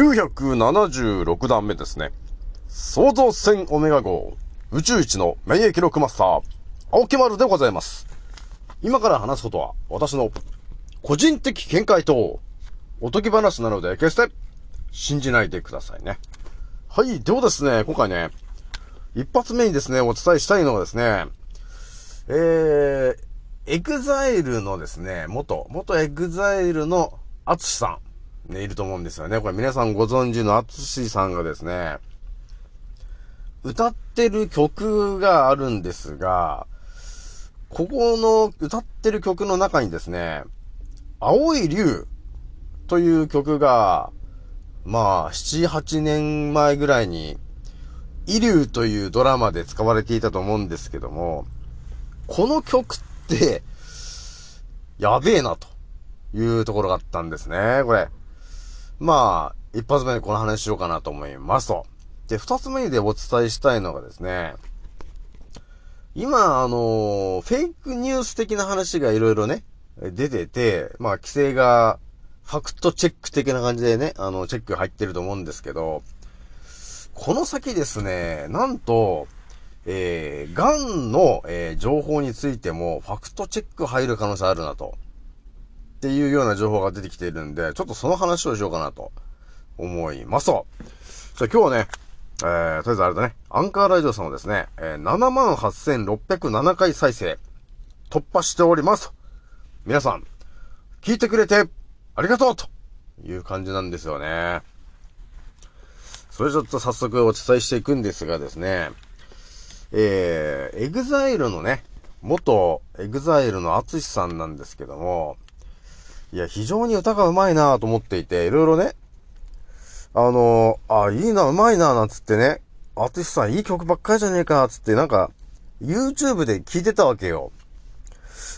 976段目ですね。創造船オメガ号宇宙一の免疫力マスター、青木丸でございます。今から話すことは私の個人的見解とおとぎ話なので決して信じないでくださいね。はい。ではですね、今回ね、一発目にですね、お伝えしたいのがですね、えー、 EXILE のですね、元、元 EXILE のアツシさん、ね、いると思うんですよね。これ皆さんご存知のアツシさんがですね、歌ってる曲があるんですが、ここの歌ってる曲の中にですね、青い竜という曲が、まあ、7、8年前ぐらいに、イリュウというドラマで使われていたと思うんですけども、この曲って、やべえな、というところがあったんですね、これ。まあ、一発目にこの話しようかなと思いますと。で、二つ目でお伝えしたいのがですね、今、あのフェイクニュース的な話がいろいろね、出てて、まあ、規制が、ファクトチェック的な感じでね、あの、チェック入ってると思うんですけど、この先ですね、なんと、えー、癌の、えー、情報についても、ファクトチェック入る可能性あるなと。っていうような情報が出てきているんで、ちょっとその話をしようかなと思いますと。じゃあ今日はね、えー、とりあえずあれだね、アンカーラジオさんをですね、えー、78,607回再生、突破しております。皆さん、聞いてくれて、ありがとうという感じなんですよね。それちょっと早速お伝えしていくんですがですね、えー、 EXILE のね、元 EXILE のアツシさんなんですけども、いや、非常に歌が上手いなと思っていて、いろいろね、あのー、あ、いいな、上手いな、なんつってね、アツシさんいい曲ばっかりじゃねえか、つってなんか、YouTube で聴いてたわけよ。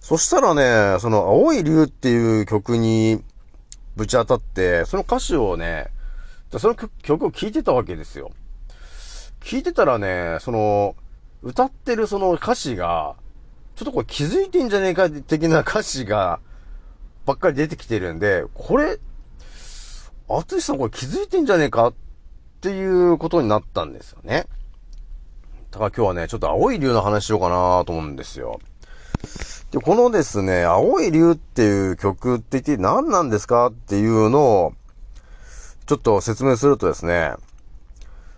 そしたらね、その、青い竜っていう曲にぶち当たって、その歌詞をね、その曲を聴いてたわけですよ。聞いてたらね、その、歌ってるその歌詞が、ちょっとこれ気づいてんじゃねえか的な歌詞が、ばっかり出てきてるんで、これ、あつしさんこれ気づいてんじゃねえかっていうことになったんですよね。だから今日はね、ちょっと青い竜の話しようかなと思うんですよ。で、このですね、青い竜っていう曲って言って何なんですかっていうのを、ちょっと説明するとですね、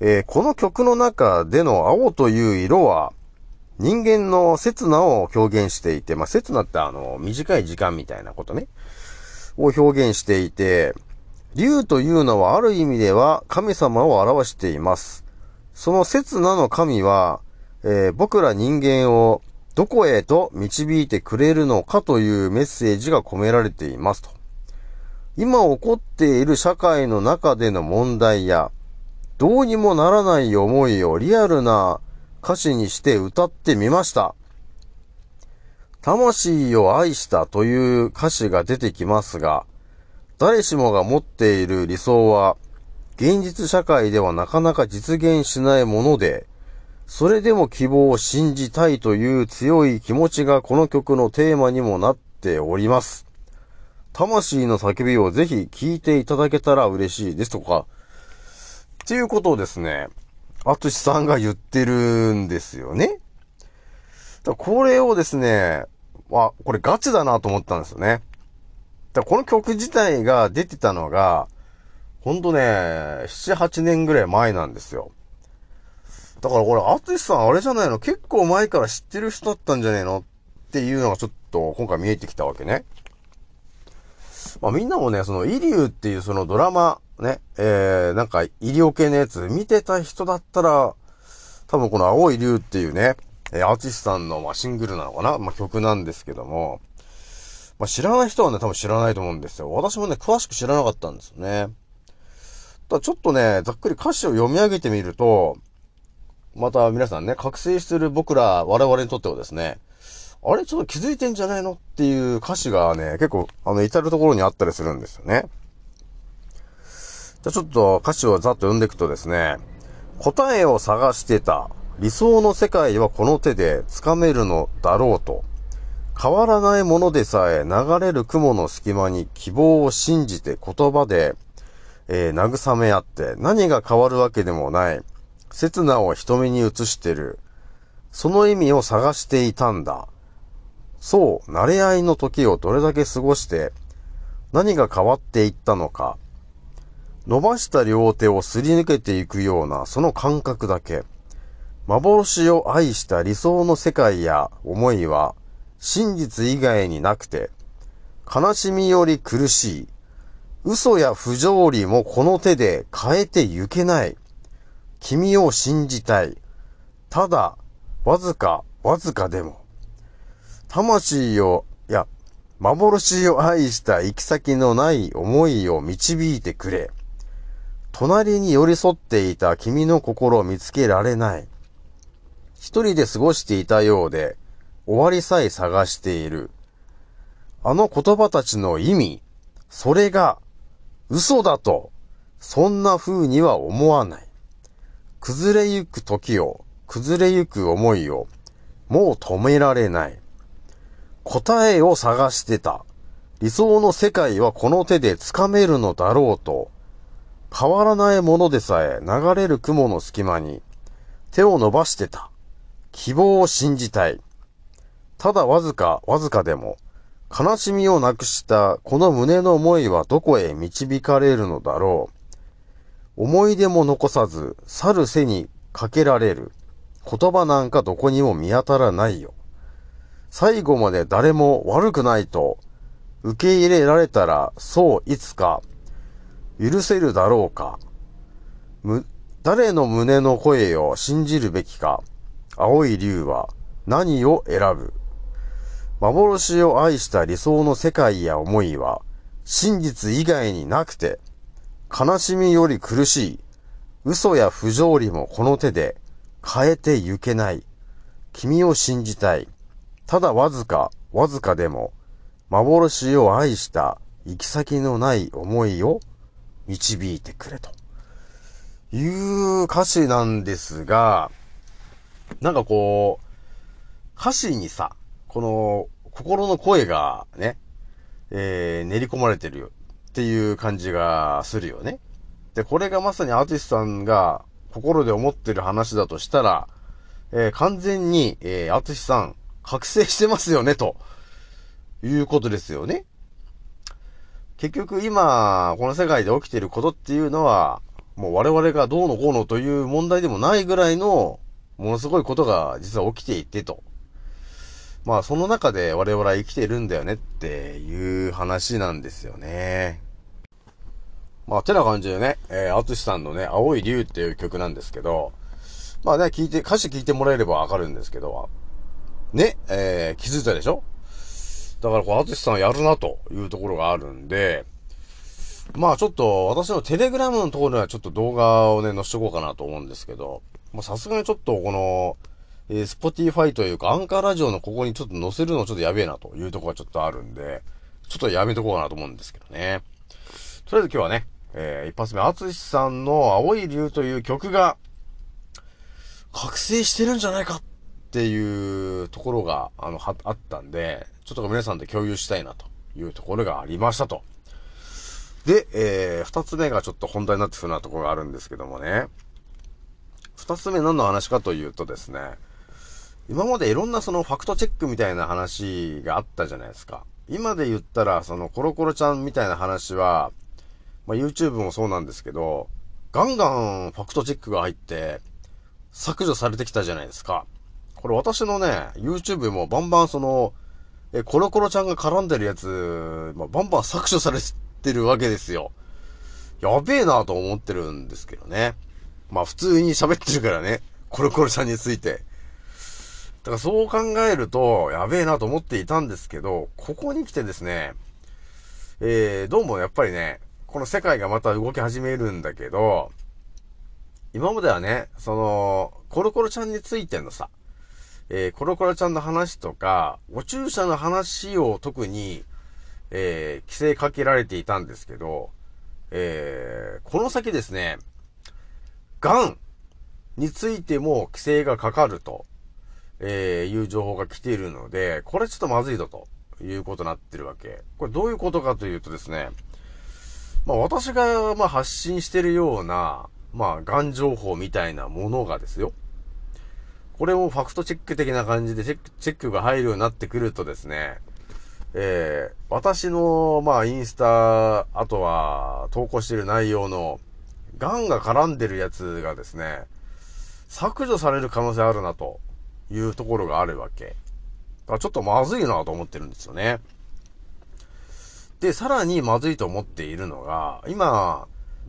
えー、この曲の中での青という色は、人間の刹那を表現していて、まあ、刹那ってあの、短い時間みたいなことね、を表現していて、竜というのはある意味では神様を表しています。その刹那の神は、えー、僕ら人間をどこへと導いてくれるのかというメッセージが込められていますと。今起こっている社会の中での問題や、どうにもならない思いをリアルな歌詞にして歌ってみました。魂を愛したという歌詞が出てきますが、誰しもが持っている理想は、現実社会ではなかなか実現しないもので、それでも希望を信じたいという強い気持ちがこの曲のテーマにもなっております。魂の叫びをぜひ聞いていただけたら嬉しいですとか、っていうことをですね、アツシさんが言ってるんですよね。だこれをですね、あ、これガチだなと思ったんですよね。だこの曲自体が出てたのが、ほんとね、7、8年ぐらい前なんですよ。だからこれ、アツシさんあれじゃないの？結構前から知ってる人だったんじゃねえの？っていうのがちょっと今回見えてきたわけね。まあみんなもね、そのイリュウっていうそのドラマ、ね、えー、なんか医療系のやつ見てた人だったら、多分この青い竜っていうね、え、アーティストさんの、ま、シングルなのかな？ま、曲なんですけども、まあ、知らない人はね、多分知らないと思うんですよ。私もね、詳しく知らなかったんですよね。ただちょっとね、ざっくり歌詞を読み上げてみると、また皆さんね、覚醒してる僕ら、我々にとってはですね、あれ？ちょっと気づいてんじゃないの？っていう歌詞がね、結構、あの、至るところにあったりするんですよね。じゃあちょっと歌詞をざっと読んでいくとですね、答えを探してた理想の世界はこの手で掴めるのだろうと、変わらないものでさえ流れる雲の隙間に希望を信じて言葉で、えー、慰め合って何が変わるわけでもない、刹那を瞳に映してる。その意味を探していたんだ。そう、慣れ合いの時をどれだけ過ごして、何が変わっていったのか。伸ばした両手をすり抜けていくようなその感覚だけ。幻を愛した理想の世界や思いは真実以外になくて、悲しみより苦しい。嘘や不条理もこの手で変えてゆけない。君を信じたい。ただ、わずか、わずかでも。魂を、いや、幻を愛した行き先のない思いを導いてくれ。隣に寄り添っていた君の心を見つけられない。一人で過ごしていたようで、終わりさえ探している。あの言葉たちの意味、それが嘘だと、そんな風には思わない。崩れゆく時を、崩れゆく思いを、もう止められない。答えを探してた。理想の世界はこの手で掴めるのだろうと、変わらないものでさえ流れる雲の隙間に手を伸ばしてた。希望を信じたい。ただわずか、わずかでも、悲しみをなくしたこの胸の思いはどこへ導かれるのだろう。思い出も残さず、去る背にかけられる。言葉なんかどこにも見当たらないよ。最後まで誰も悪くないと受け入れられたら、そういつか許せるだろうか。誰の胸の声を信じるべきか。青い竜は何を選ぶ幻を愛した理想の世界や思いは真実以外になくて、悲しみより苦しい、嘘や不条理もこの手で変えてゆけない。君を信じたい。ただわずか、わずかでも、幻を愛した行き先のない思いを導いてくれと。いう歌詞なんですが、なんかこう、歌詞にさ、この心の声がね、えー、練り込まれてるよっていう感じがするよね。で、これがまさにアーティストさんが心で思ってる話だとしたら、えー、完全に、えー、アーティストさん、覚醒してますよね、ということですよね。結局今、この世界で起きていることっていうのは、もう我々がどうのこうのという問題でもないぐらいの、ものすごいことが実は起きていてと。まあその中で我々は生きているんだよねっていう話なんですよね。まあてな感じでね、えー、アツシさんのね、青い竜っていう曲なんですけど、まあね、聞いて、歌詞聞いてもらえればわかるんですけど、ね、えー、気づいたでしょ？だからこう、アツシさんやるなというところがあるんで、まあちょっと私の Telegram のところにはちょっと動画をね、載せておこうかなと思うんですけど、まあさすがにちょっとこの、えー、 Spotify というかアンカーラジオのここにちょっと載せるのちょっとやべえなというところがちょっとあるんで、ちょっとやめとこうかなと思うんですけどね。とりあえず今日はね、えー、一発目、アツシさんの青い竜という曲が、覚醒してるんじゃないかっていうところが、あの、あったんで、ちょっと皆さんで共有したいなというところがありましたと。で、えー、二つ目がちょっと本題になってくるようなところがあるんですけどもね。二つ目何の話かというとですね、今までいろんなそのファクトチェックみたいな話があったじゃないですか。今で言ったら、そのコロコロちゃんみたいな話は、まあ、YouTube もそうなんですけど、ガンガンファクトチェックが入って、削除されてきたじゃないですか。これ私のね、YouTube もバンバンその、え、コロコロちゃんが絡んでるやつ、まあ、バンバン削除されてるわけですよ。やべえなと思ってるんですけどね。まあ普通に喋ってるからね。コロコロちゃんについて。だからそう考えると、やべえなと思っていたんですけど、ここに来てですね、えー、どうもやっぱりね、この世界がまた動き始めるんだけど、今まではね、その、コロコロちゃんについてのさ、えー、コロコロちゃんの話とか、お注射の話を特に、えー、規制かけられていたんですけど、えー、この先ですね、癌についても規制がかかるとえ、いう情報が来ているので、これちょっとまずいぞということになってるわけ。これどういうことかというとですね、まあ私が、ま発信してるような、まあ、ガン情報みたいなものがですよ。これもファクトチェック的な感じでチェック、チェックが入るようになってくるとですね、えー、私の、まあ、インスタ、あとは、投稿してる内容の、ガンが絡んでるやつがですね、削除される可能性あるな、というところがあるわけ。だからちょっとまずいなと思ってるんですよね。で、さらにまずいと思っているのが、今、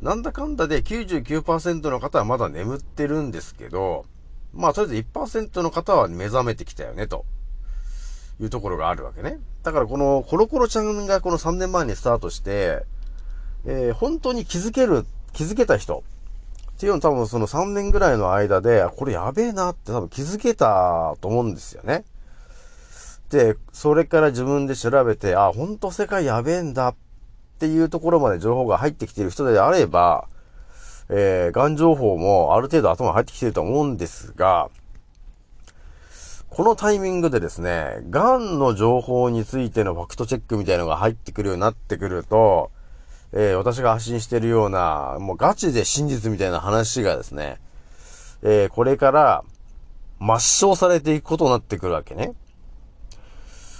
なんだかんだで99%の方はまだ眠ってるんですけど、まあ、とりあえず1%の方は目覚めてきたよね、というところがあるわけね。だからこのコロコロちゃんがこの3年前にスタートして、えー、本当に気づける、気づけた人っていうの多分その3年ぐらいの間で、これやべえなって多分気づけたと思うんですよね。で、それから自分で調べて、あ、本当世界やべえんだっていうところまで情報が入ってきている人であれば、えー、がん情報もある程度頭入ってきてると思うんですが、このタイミングでですね、がんの情報についてのファクトチェックみたいのが入ってくるようになってくると、えー、私が発信してるような、もうガチで真実みたいな話がですね、えー、これから抹消されていくことになってくるわけね。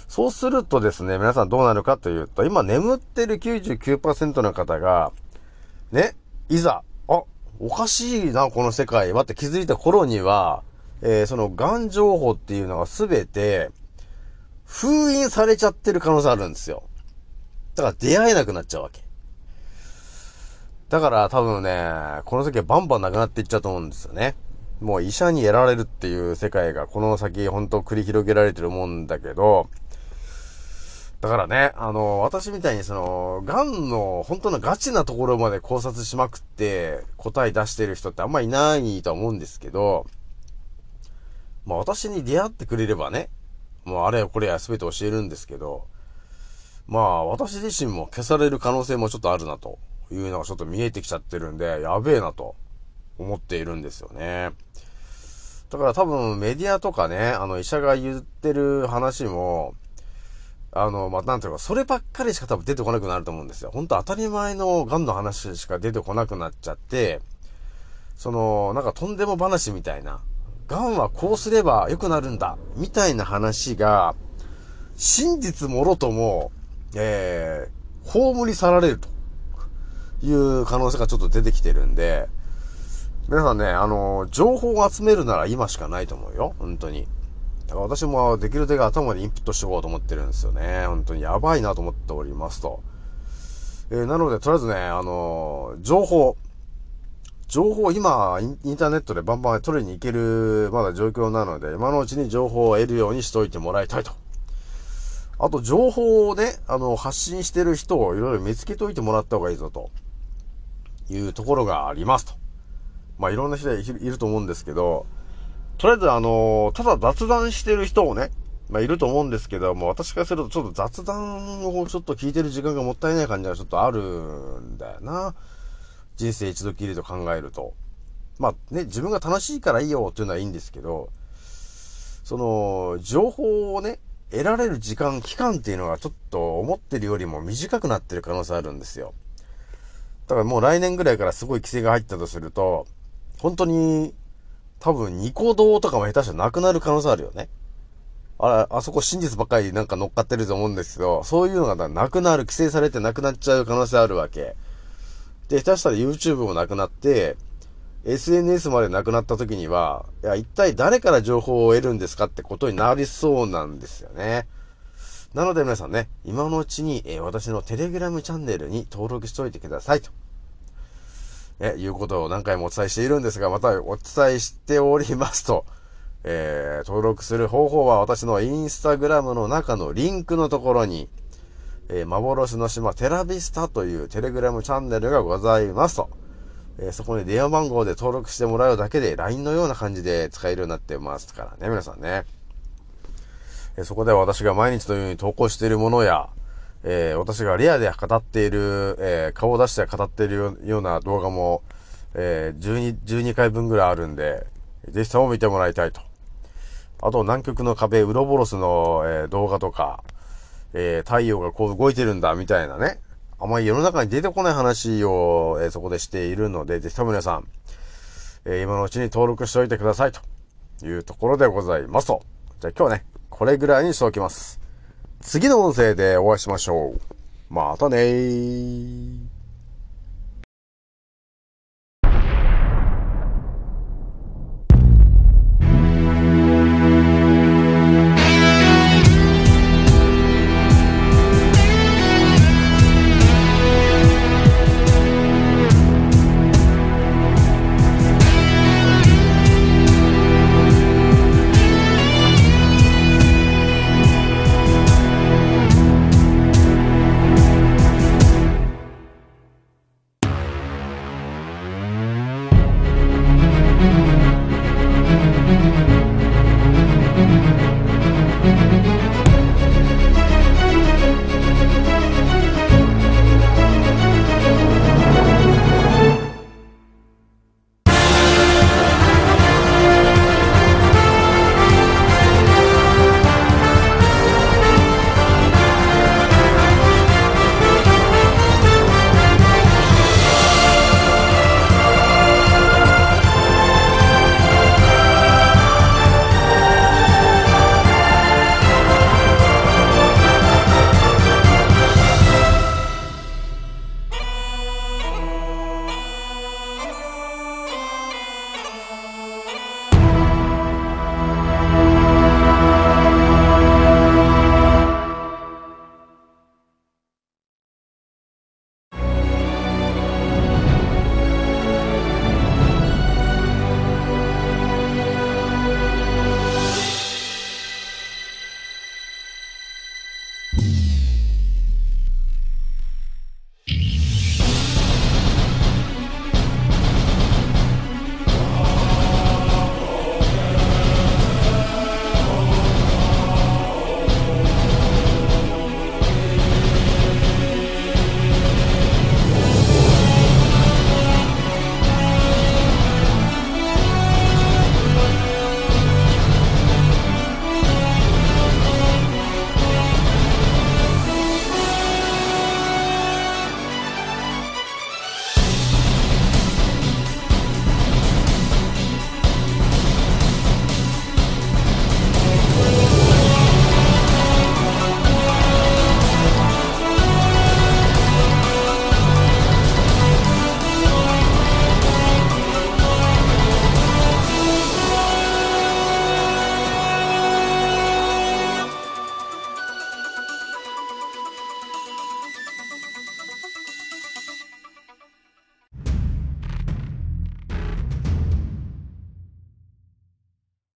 そうするとですね、皆さんどうなるかというと、今眠ってる99%の方が、ね、いざ、おかしいな、この世界はって気づいた頃には、えー、その、癌情報っていうのがすべて、封印されちゃってる可能性あるんですよ。だから出会えなくなっちゃうわけ。だから多分ね、この先はバンバンなくなっていっちゃうと思うんですよね。もう医者にやられるっていう世界がこの先本当繰り広げられてるもんだけど、だからね、あの、私みたいにその、癌の本当のガチなところまで考察しまくって答え出してる人ってあんまいないと思うんですけど、まあ私に出会ってくれればね、もうあれやこれや全て教えるんですけど、まあ私自身も消される可能性もちょっとあるなというのがちょっと見えてきちゃってるんで、やべえなと思っているんですよね。だから多分メディアとかね、あの医者が言ってる話も、あの、まあ、なんていうか、そればっかりしか多分出てこなくなると思うんですよ。本当当たり前の癌の話しか出てこなくなっちゃって、その、なんかとんでも話みたいな、癌はこうすれば良くなるんだ、みたいな話が、真実もろとも、えー、葬り去られるという可能性がちょっと出てきてるんで、皆さんね、あの、情報を集めるなら今しかないと思うよ。本当に。だから私もできるだけ頭でインプットしておこうと思ってるんですよね。本当にやばいなと思っておりますと。えー、なので、とりあえずね、あのー、情報。情報、今、インターネットでバンバン取りに行ける、まだ状況なので、今のうちに情報を得るようにしといてもらいたいと。あと、情報をね、あの、発信してる人をいろいろ見つけといてもらった方がいいぞと。いうところがありますと。まあ、いろんな人いると思うんですけど、とりあえずあの、ただ雑談してる人をね、まあ、いると思うんですけども、私からするとちょっと雑談をちょっと聞いてる時間がもったいない感じがちょっとあるんだよな。人生一度きりと考えると。まあね、自分が楽しいからいいよっていうのはいいんですけど、その、情報をね、得られる時間、期間っていうのがちょっと思ってるよりも短くなってる可能性あるんですよ。だからもう来年ぐらいからすごい規制が入ったとすると、本当に多分ニコ動とかも下手したらなくなる可能性あるよね。ああそこ真実ばっかりなんか乗っかってると思うんですけど、そういうのがなくなる、規制されてなくなっちゃう可能性あるわけ。で、下手したら YouTube もなくなって、SNS までなくなった時には、いや、一体誰から情報を得るんですかってことになりそうなんですよね。なので皆さんね、今のうちに、えー、私のテレグラムチャンネルに登録しておいてくださいと。え、いうことを何回もお伝えしているんですが、またお伝えしておりますと、えー、登録する方法は私のインスタグラムの中のリンクのところに、えー、幻の島テラビスタというテレグラムチャンネルがございますと。えー、そこに電話番号で登録してもらうだけで LINE のような感じで使えるようになってますからね、皆さんね。えそこでは私が毎日のように投稿しているものや、えー、私がレアで語っている、えー、顔を出して語っているような動画も、えー、12、12回分ぐらいあるんで、ぜひとも見てもらいたいと。あと、南極の壁、ウロボロスの、えー、動画とか、えー、太陽がこう動いてるんだ、みたいなね。あまり世の中に出てこない話を、えー、そこでしているので、ぜひとも皆さん、え今のうちに登録しておいてください、というところでございますと。じゃあ今日はね、これぐらいにしておきます。次の音声でお会いしましょう。またねー。